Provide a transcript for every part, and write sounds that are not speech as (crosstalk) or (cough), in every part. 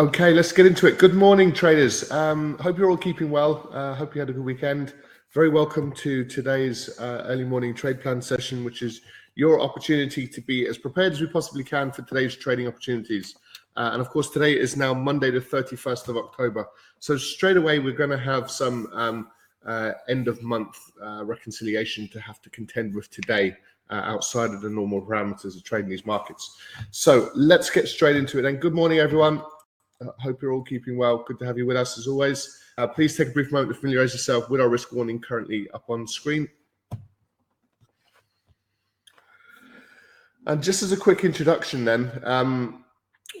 Okay, let's get into it. Good morning, traders. Um, hope you're all keeping well. Uh, hope you had a good weekend. Very welcome to today's uh, early morning trade plan session, which is your opportunity to be as prepared as we possibly can for today's trading opportunities. Uh, and of course, today is now Monday, the 31st of October. So straight away, we're going to have some um, uh, end of month uh, reconciliation to have to contend with today uh, outside of the normal parameters of trading these markets. So let's get straight into it. And good morning, everyone. Uh, hope you're all keeping well. Good to have you with us as always. Uh, please take a brief moment to familiarize yourself with our risk warning currently up on screen. And just as a quick introduction, then, um,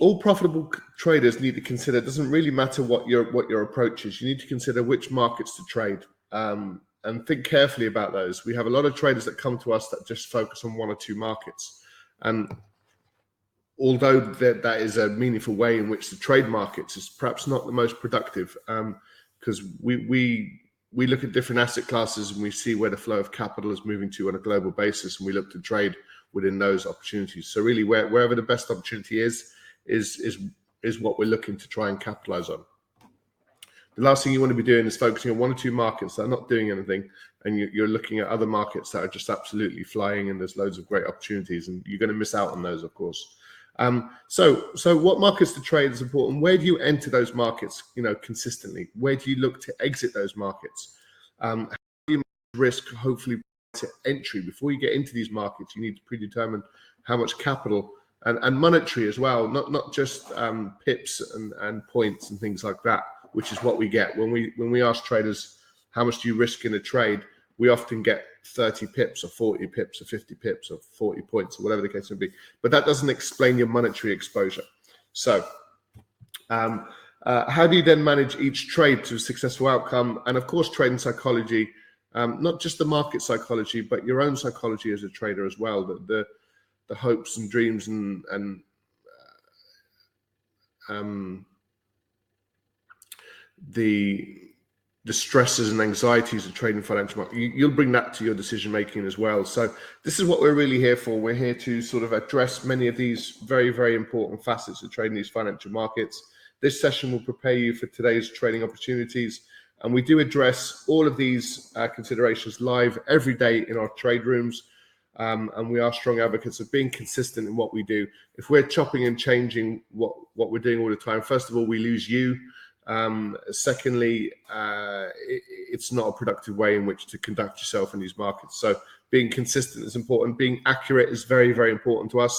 all profitable traders need to consider. It doesn't really matter what your what your approach is. You need to consider which markets to trade um, and think carefully about those. We have a lot of traders that come to us that just focus on one or two markets, and although that, that is a meaningful way in which the trade markets is perhaps not the most productive because um, we we we look at different asset classes and we see where the flow of capital is moving to on a global basis and we look to trade within those opportunities. So really where, wherever the best opportunity is is is is what we're looking to try and capitalize on. The last thing you want to be doing is focusing on one or two markets that are not doing anything and you, are looking at other markets that are just absolutely flying and there's loads of great opportunities and you're going to miss out on those of course um, so, so what markets to trade is important. Where do you enter those markets? You know, consistently. Where do you look to exit those markets? Um, how do you risk? Hopefully, to entry before you get into these markets. You need to predetermine how much capital and, and monetary as well, not not just um, pips and, and points and things like that, which is what we get when we when we ask traders how much do you risk in a trade. We often get 30 pips or 40 pips or 50 pips or 40 points or whatever the case may be. But that doesn't explain your monetary exposure. So, um, uh, how do you then manage each trade to a successful outcome? And of course, trading psychology, um, not just the market psychology, but your own psychology as a trader as well. The the, the hopes and dreams and and uh, um, the the stresses and anxieties of trading financial market. You, will bring that to your decision making as well. So this is what we're really here for. We're here to sort of address many of these very, very important facets of trading these financial markets. This session will prepare you for today's trading opportunities. And we do address all of these uh, considerations live every day in our trade rooms. Um, and we are strong advocates of being consistent in what we do. If we're chopping and changing what, what we're doing all the time, first of all, we lose you um, secondly, uh, it, it's not a productive way in which to conduct yourself in these markets. So being consistent is important. Being accurate is very, very important to us.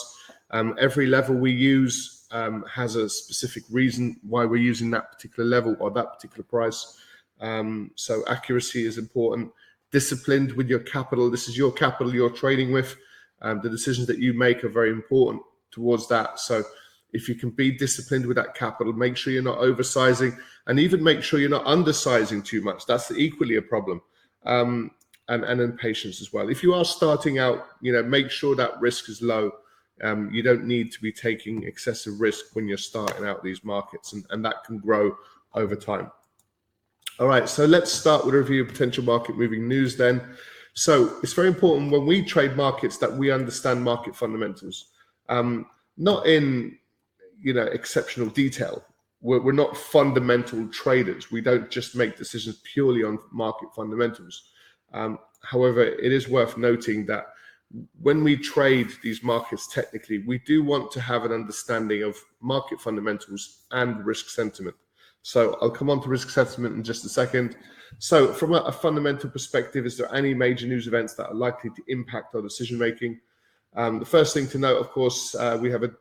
Um, every level we use um, has a specific reason why we're using that particular level or that particular price. Um, so accuracy is important. Disciplined with your capital. This is your capital you're trading with. Um, the decisions that you make are very important towards that. So if you can be disciplined with that capital, make sure you're not oversizing and even make sure you're not undersizing too much. That's equally a problem. Um, and, and then patience as well. If you are starting out, you know, make sure that risk is low. Um, you don't need to be taking excessive risk when you're starting out these markets, and, and that can grow over time. All right, so let's start with a review of potential market moving news then. So it's very important when we trade markets that we understand market fundamentals. Um, not in you know exceptional detail. We're, we're not fundamental traders. We don't just make decisions purely on market fundamentals. Um, however, it is worth noting that when we trade these markets technically, we do want to have an understanding of market fundamentals and risk sentiment. So I'll come on to risk sentiment in just a second. So, from a, a fundamental perspective, is there any major news events that are likely to impact our decision making? Um, the first thing to note, of course, uh, we have a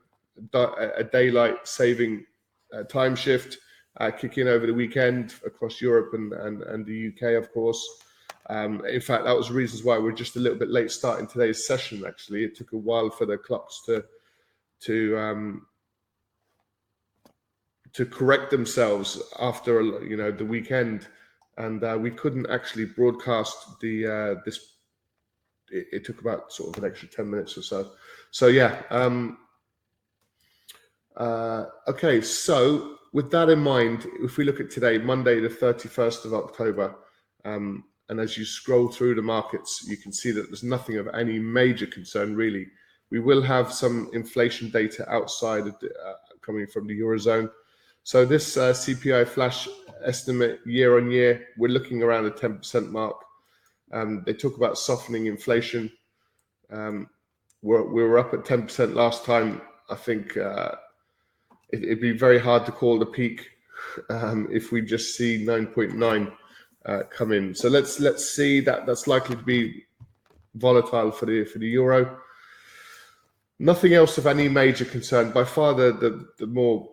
a daylight saving uh, time shift uh, kicking over the weekend across Europe and, and, and the UK, of course. Um, in fact, that was the reasons why we're just a little bit late starting today's session. Actually, it took a while for the clocks to to um, to correct themselves after you know the weekend, and uh, we couldn't actually broadcast the uh, this. It, it, took about sort of an extra ten minutes or so. So yeah, um, uh, okay, so with that in mind, if we look at today, Monday, the 31st of October, um, and as you scroll through the markets, you can see that there's nothing of any major concern really. We will have some inflation data outside of the, uh, coming from the Eurozone. So this uh, CPI flash estimate year on year, we're looking around the 10% mark. Um, they talk about softening inflation. Um, we're, we were up at 10% last time. I think uh, it, would be very hard to call the peak um, if we just see 9.9 uh, come in. So let's let's see that that's likely to be volatile for the for the euro. Nothing else of any major concern. By far, the the, the more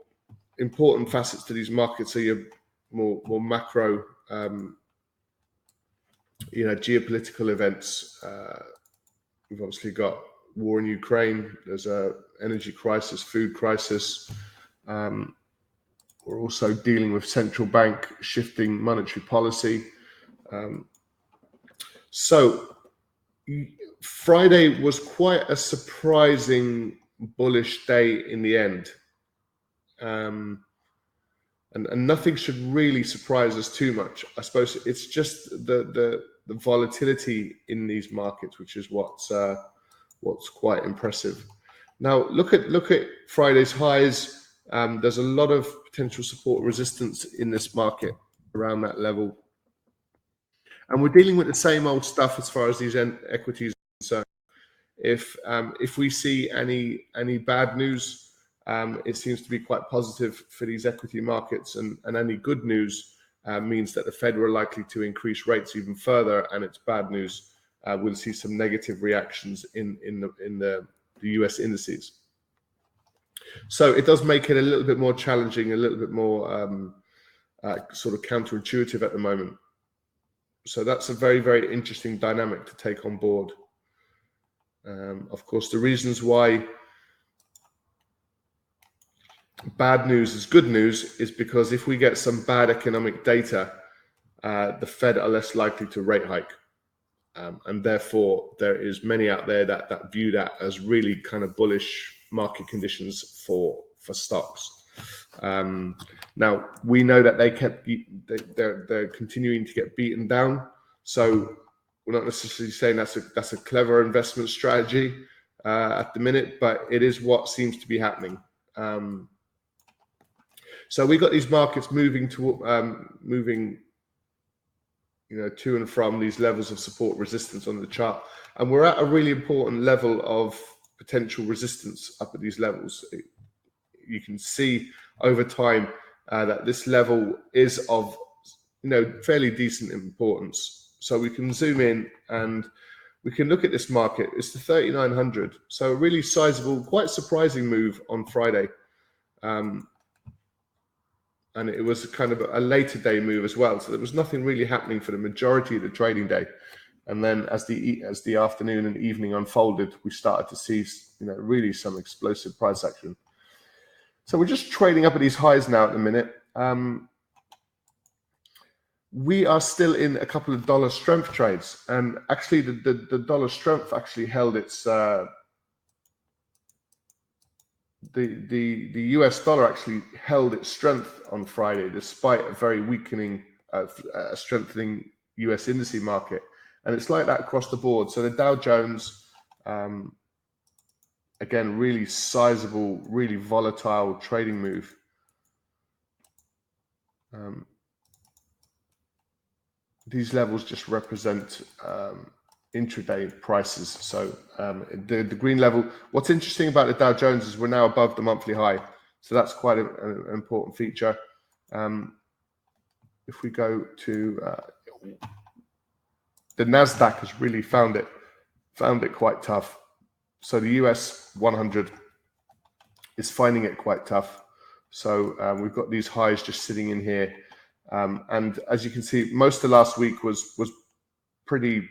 important facets to these markets are your more more macro, um, you know, geopolitical events. Uh, we've obviously got war in Ukraine. There's a energy crisis, food crisis. Um, we're also dealing with central bank shifting monetary policy. Um, so Friday was quite a surprising bullish day in the end. Um, and, and nothing should really surprise us too much. I suppose it's just the the, the volatility in these markets, which is what's uh, what's quite impressive. Now look at look at Friday's highs. Um, there's a lot of potential support resistance in this market around that level. And we're dealing with the same old stuff as far as these equities are concerned. If um, if we see any any bad news, um, it seems to be quite positive for these equity markets, and, and any good news uh, means that the Fed are likely to increase rates even further, and it's bad news. Uh, we'll see some negative reactions in in the in the, the U.S. indices. So it does make it a little bit more challenging, a little bit more um, uh, sort of counterintuitive at the moment. So that's a very, very interesting dynamic to take on board. Um, of course, the reasons why bad news is good news is because if we get some bad economic data, uh, the Fed are less likely to rate hike. Um, and therefore, there is many out there that, that view that as really kind of bullish market conditions for for stocks. Um, now we know that they kept they, they're they're continuing to get beaten down, so we're not necessarily saying that's a that's a clever investment strategy uh, at the minute, but it is what seems to be happening. Um, so we got these markets moving to um, moving, you know, to and from these levels of support resistance on the chart, and we're at a really important level of potential resistance up at these levels. You can see over time uh, that this level is of you know fairly decent importance. So we can zoom in and we can look at this market. It's the 3900, so a really sizable, quite surprising move on Friday. Um, and it was kind of a later day move as well. So there was nothing really happening for the majority of the trading day. And then as the as the afternoon and evening unfolded, we started to see you know really some explosive price action. So we're just trading up at these highs now at the minute. Um, we are still in a couple of dollar strength trades, and actually the the, the dollar strength actually held its uh, the the the US dollar actually held its strength on Friday despite a very weakening, uh, uh, strengthening US indice market and it's like that across the board. So the Dow Jones, um, again, really sizable, really volatile trading move. Um, these levels just represent um, intraday prices. So um, the, the green level. What's interesting about the Dow Jones is we're now above the monthly high, so that's quite an important feature. Um, if we go to uh, the Nasdaq has really found it found it quite tough. So the US 100 is finding it quite tough. So um, we've got these highs just sitting in here, um, and as you can see, most of last week was was pretty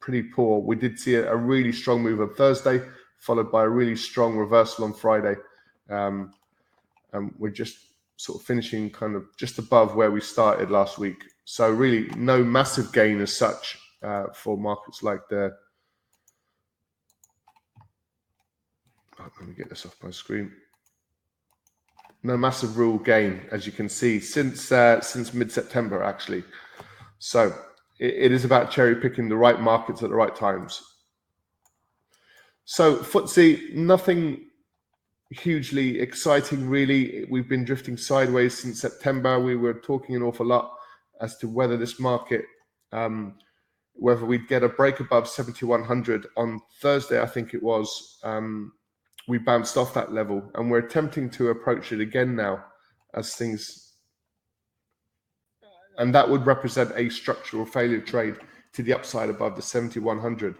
pretty poor. We did see a, a really strong move on Thursday, followed by a really strong reversal on Friday, um, and we're just sort of finishing kind of just above where we started last week. So really, no massive gain as such uh, for markets like the. Oh, let me get this off my screen. No massive rule gain, as you can see, since uh, since mid September actually. So it, it is about cherry picking the right markets at the right times. So FTSE, nothing hugely exciting, really. We've been drifting sideways since September. We were talking an awful lot as to whether this market, um, whether we'd get a break above 7100 on Thursday, I think it was. Um, we bounced off that level and we're attempting to approach it again now as things and that would represent a structural failure trade to the upside above the 7100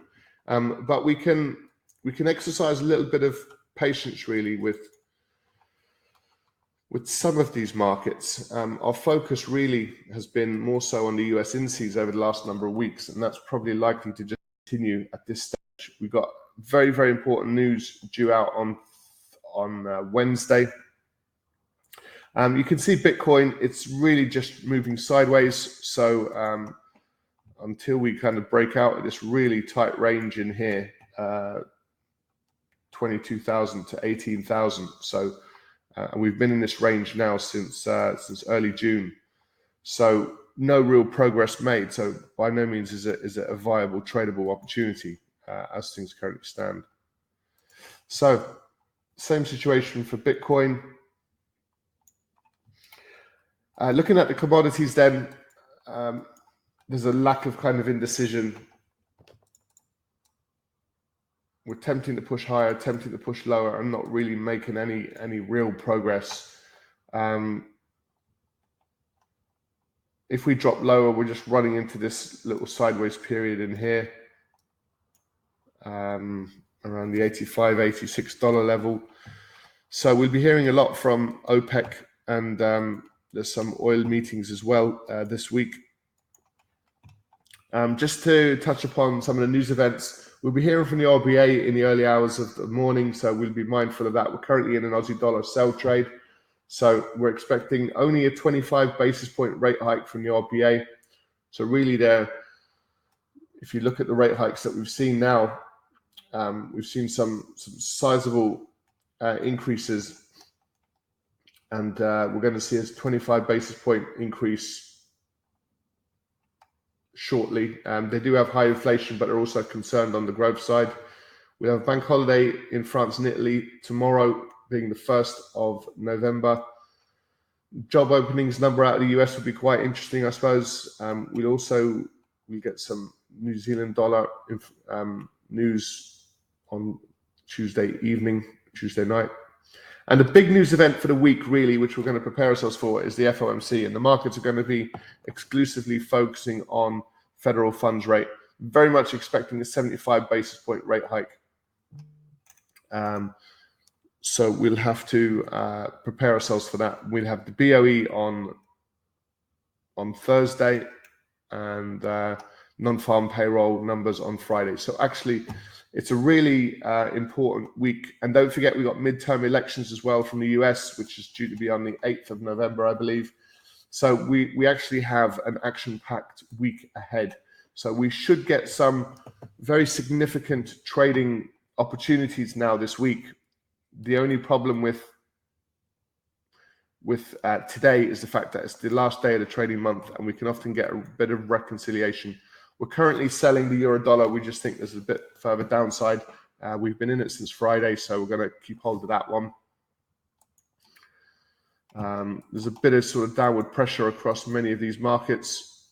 um, but we can we can exercise a little bit of patience really with with some of these markets. Um, our focus really has been more so on the US indices over the last number of weeks, and that's probably likely to just continue at this stage. We've got very very important news due out on on uh, Wednesday. Um, you can see Bitcoin; it's really just moving sideways. So um, until we kind of break out of this really tight range in here, uh, 22,000 to 18,000. So uh, we've been in this range now since uh, since early June. So no real progress made. So by no means is it is it a viable tradable opportunity uh, as things currently stand. So same situation for Bitcoin. Uh, looking at the commodities, then um, there's a lack of kind of indecision we're tempting to push higher, tempting to push lower, and not really making any any real progress. Um, if we drop lower, we're just running into this little sideways period in here um, around the 85 $86 level. So we'll be hearing a lot from OPEC, and um, there's some oil meetings as well uh, this week. Um, just to touch upon some of the news events, We'll be hearing from the RBA in the early hours of the morning, so we'll be mindful of that. We're currently in an Aussie dollar sell trade, so we're expecting only a 25 basis point rate hike from the RBA. So really, there, if you look at the rate hikes that we've seen now, um, we've seen some some sizable uh, increases, and uh, we're going to see a 25 basis point increase shortly. Um, they do have high inflation, but they're also concerned on the growth side. We have bank holiday in France and Italy tomorrow, being the 1st of November. Job openings number out of the US would be quite interesting, I suppose. Um, we'll also we get some New Zealand dollar um, news on Tuesday evening, Tuesday night. And the big news event for the week, really, which we're going to prepare ourselves for, is the FOMC. And the markets are going to be exclusively focusing on federal funds rate. Very much expecting a 75 basis point rate hike. Um, so we'll have to uh, prepare ourselves for that. We'll have the BOE on on Thursday and uh, non-farm payroll numbers on Friday. So actually, it's a really uh, important week. And don't forget, we've got midterm elections as well from the US, which is due to be on the 8th of November, I believe. So we, we actually have an action packed week ahead. So we should get some very significant trading opportunities now this week. The only problem with with uh, today is the fact that it's the last day of the trading month and we can often get a bit of reconciliation we're currently selling the euro dollar. We just think there's a bit further downside. Uh, we've been in it since Friday, so we're going to keep hold of that one. Um, there's a bit of sort of downward pressure across many of these markets.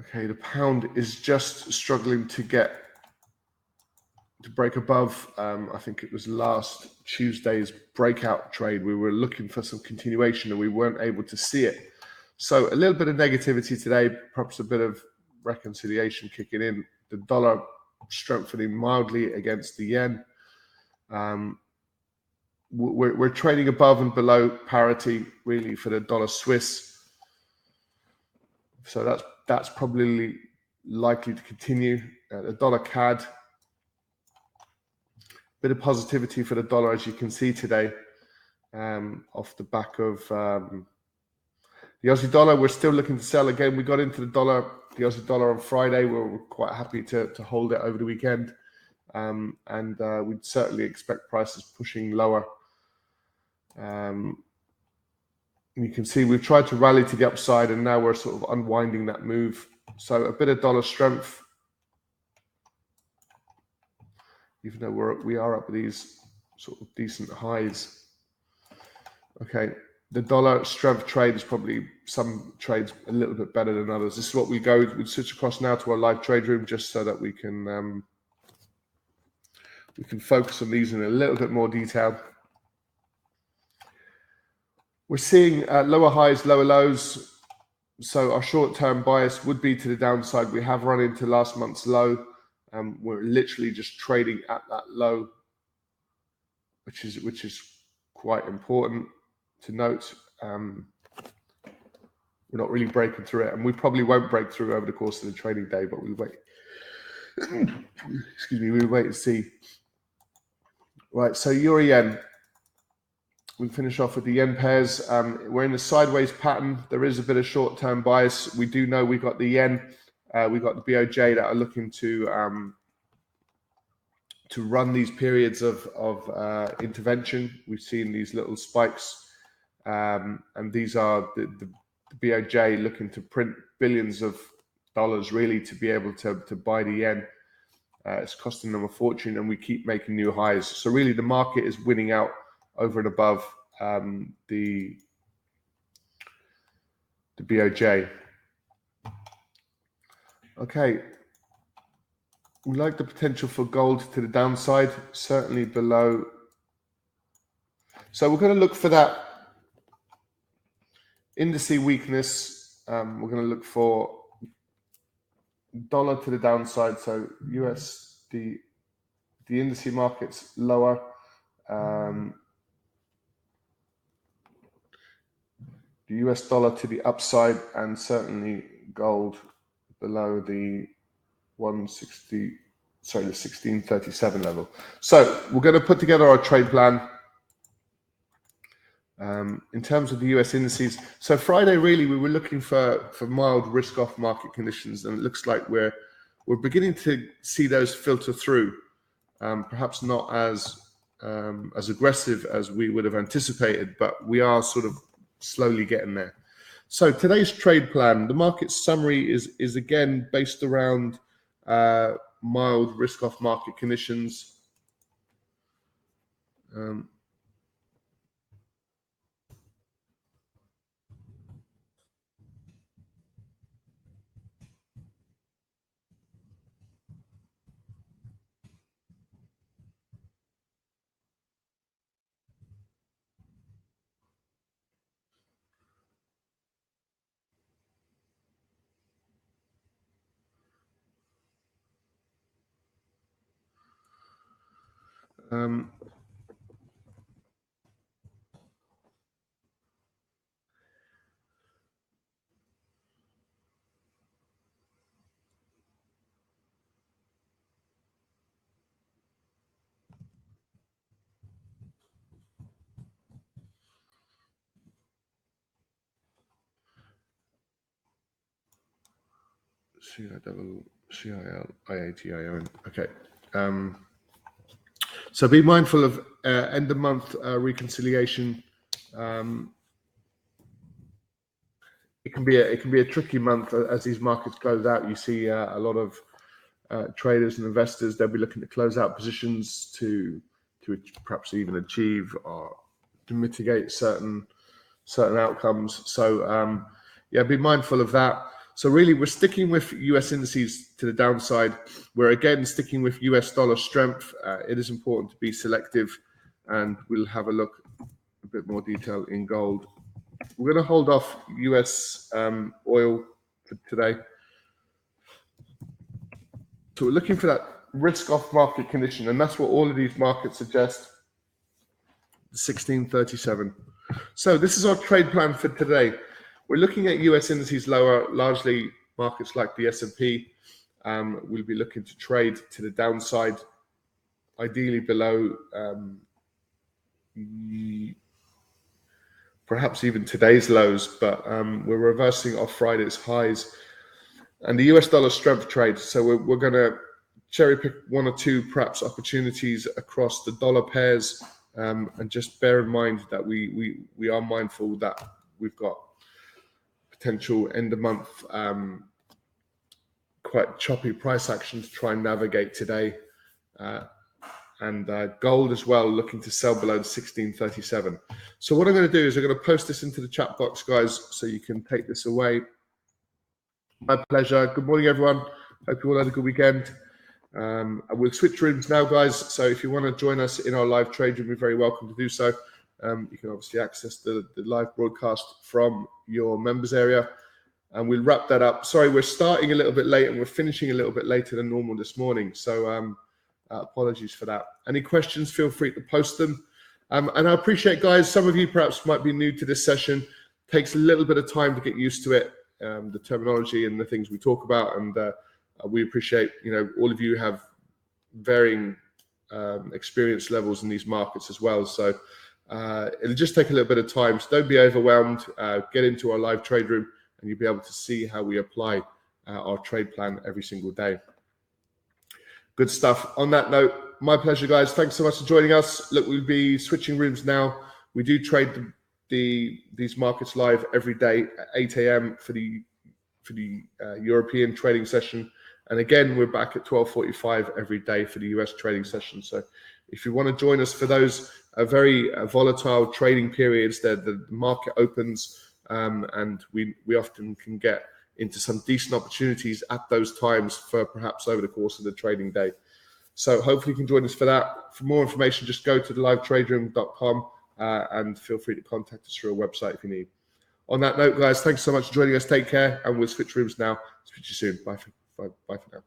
Okay, the pound is just struggling to get to break above. Um, I think it was last Tuesday's breakout trade. We were looking for some continuation and we weren't able to see it. So a little bit of negativity today, perhaps a bit of reconciliation kicking in. The dollar strengthening mildly against the yen. Um, we're, we're trading above and below parity really for the dollar Swiss. So that's that's probably likely to continue. Uh, the dollar CAD bit of positivity for the dollar, as you can see today, um, off the back of um, the Aussie dollar. We're still looking to sell again. We got into the dollar, the Aussie dollar on Friday. We we're quite happy to, to hold it over the weekend. Um, and uh, we'd certainly expect prices pushing lower. Um, you can see we've tried to rally to the upside, and now we're sort of unwinding that move. So a bit of dollar strength even though we're we are up these sort of decent highs. Okay, the dollar strength trade is probably some trades a little bit better than others. This is what we go. We switch across now to our live trade room just so that we can um, we can focus on these in a little bit more detail. We're seeing uh, lower highs, lower lows. So our short-term bias would be to the downside. We have run into last month's low. Um, we're literally just trading at that low, which is which is quite important to note. Um, we're not really breaking through it, and we probably won't break through over the course of the trading day, but we wait. (coughs) Excuse me, we wait and see. Right, so euro yen. We finish off with the yen pairs. Um, we're in a sideways pattern. There is a bit of short-term bias. We do know we've got the yen, uh, we've got the BOJ that are looking to um, to run these periods of of uh, intervention. We've seen these little spikes um, and these are the, the, the, BOJ looking to print billions of dollars really to be able to, to buy the yen. Uh, it's costing them a fortune, and we keep making new highs. So really, the market is winning out over and above um, the the BOJ. Okay, we like the potential for gold to the downside, certainly below. So we're going to look for that Indice weakness, um, we're going to look for dollar to the downside. So US, the the index markets lower. Um, the US dollar to the upside, and certainly gold below the 160, sorry, the 1637 level. So we're going to put together our trade plan. Um, in terms of the US indices, so Friday really we were looking for for mild risk-off market conditions, and it looks like we're we're beginning to see those filter through. Um, perhaps not as um, as aggressive as we would have anticipated, but we are sort of slowly getting there. So today's trade plan, the market summary is is again based around uh, mild risk-off market conditions. Um, Um, C I double C I L I A T I O N. Okay. Um, so be mindful of uh, end of month uh, reconciliation. Um, it can be a, it can be a tricky month as these markets close out. You see uh, a lot of uh, traders and investors they'll be looking to close out positions to to perhaps even achieve or to mitigate certain certain outcomes. So um, yeah, be mindful of that. So really, we're sticking with US indices to the downside. We're again sticking with US dollar strength. Uh, it is important to be selective, and we'll have a look a bit more detail in gold. We're going to hold off US um, oil for today. So we're looking for that risk-off market condition, and that's what all of these markets suggest. 1637. So this is our trade plan for today. We're looking at US indices lower, largely markets like the S&P. Um, we'll be looking to trade to the downside, ideally below um, perhaps even today's lows, but um, we're reversing off Friday's highs. And the US dollar strength trade. So we're, we're going to cherry pick one or two perhaps opportunities across the dollar pairs. Um, and just bear in mind that we, we, we are mindful that we've got potential end of month um, quite choppy price action to try and navigate today. Uh, and uh, gold as well, looking to sell below 1637. So what I'm going to do is I'm going to post this into the chat box, guys, so you can take this away. My pleasure. Good morning, everyone. Hope you all had a good weekend. Um, we'll switch rooms now, guys. So if you want to join us in our live trade room, you're very welcome to do so. Um, you can obviously access the, the live broadcast from your members area. And we'll wrap that up. Sorry, we're starting a little bit late and we're finishing a little bit later than normal this morning. So um, uh, apologies for that. Any questions, feel free to post them. Um, and I appreciate, guys, some of you perhaps might be new to this session. takes a little bit of time to get used to it, um, the terminology and the things we talk about. And uh, we appreciate, you know, all of you have varying um, experience levels in these markets as well. So uh, it'll just take a little bit of time. So don't be overwhelmed. Uh, get into our live trade room and you'll be able to see how we apply uh, our trade plan every single day. Good stuff. On that note, my pleasure, guys. Thanks so much for joining us. Look, we'll be switching rooms now. We do trade the, the these markets live every day at 8 a.m. for the for the uh, European trading session, and again we're back at 12:45 every day for the US trading session. So, if you want to join us for those uh, very uh, volatile trading periods, that the market opens um, and we we often can get into some decent opportunities at those times for perhaps over the course of the trading day. So hopefully you can join us for that. For more information, just go to the livetraderoom.com uh, and feel free to contact us through our website if you need. On that note, guys, thanks so much for joining us. Take care, and we'll switch rooms now. Speak to you soon. Bye for, bye, bye for now.